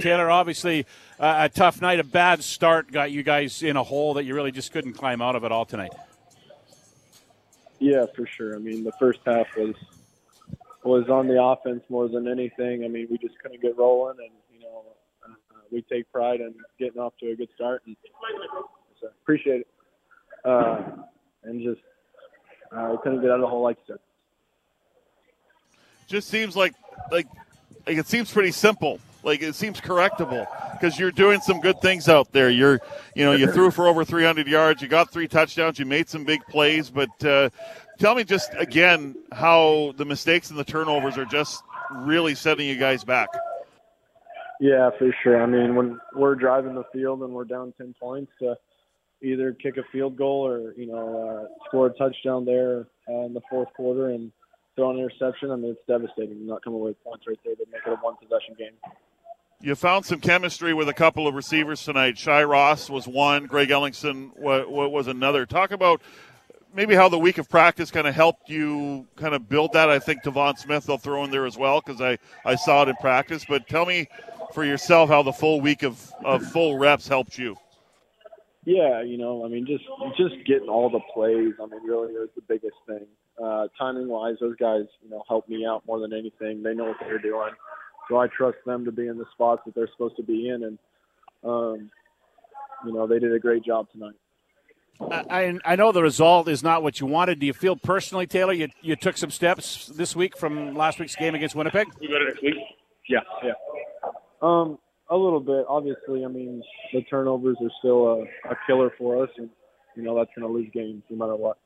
Taylor, obviously uh, a tough night, a bad start got you guys in a hole that you really just couldn't climb out of at all tonight. Yeah, for sure. I mean, the first half was was on the offense more than anything. I mean, we just couldn't get rolling, and you know, uh, we take pride in getting off to a good start, and so appreciate it. Uh, and just uh, we couldn't get out of the hole like you said. Just seems like like like it seems pretty simple. Like it seems correctable because you're doing some good things out there. You're, you know, you threw for over 300 yards. You got three touchdowns. You made some big plays. But uh, tell me just again how the mistakes and the turnovers are just really setting you guys back. Yeah, for sure. I mean, when we're driving the field and we're down 10 points, to either kick a field goal or you know uh, score a touchdown there uh, in the fourth quarter and throw an interception. I mean, it's devastating. Not coming away with points right there to make it a one possession game you found some chemistry with a couple of receivers tonight. Shy Ross was one, Greg Ellingson was another. Talk about maybe how the week of practice kind of helped you kind of build that. I think Devon Smith they'll throw in there as well because I, I saw it in practice. But tell me for yourself how the full week of, of full reps helped you. Yeah, you know, I mean, just just getting all the plays. I mean, really is the biggest thing. Uh, timing wise, those guys, you know, helped me out more than anything. They know what they're doing so I trust them to be in the spots that they're supposed to be in, and um, you know they did a great job tonight. I, I know the result is not what you wanted. Do you feel personally, Taylor, you, you took some steps this week from last week's game against Winnipeg? We better next week. Yeah, yeah. Um, a little bit. Obviously, I mean the turnovers are still a, a killer for us, and you know that's going to lose games no matter what.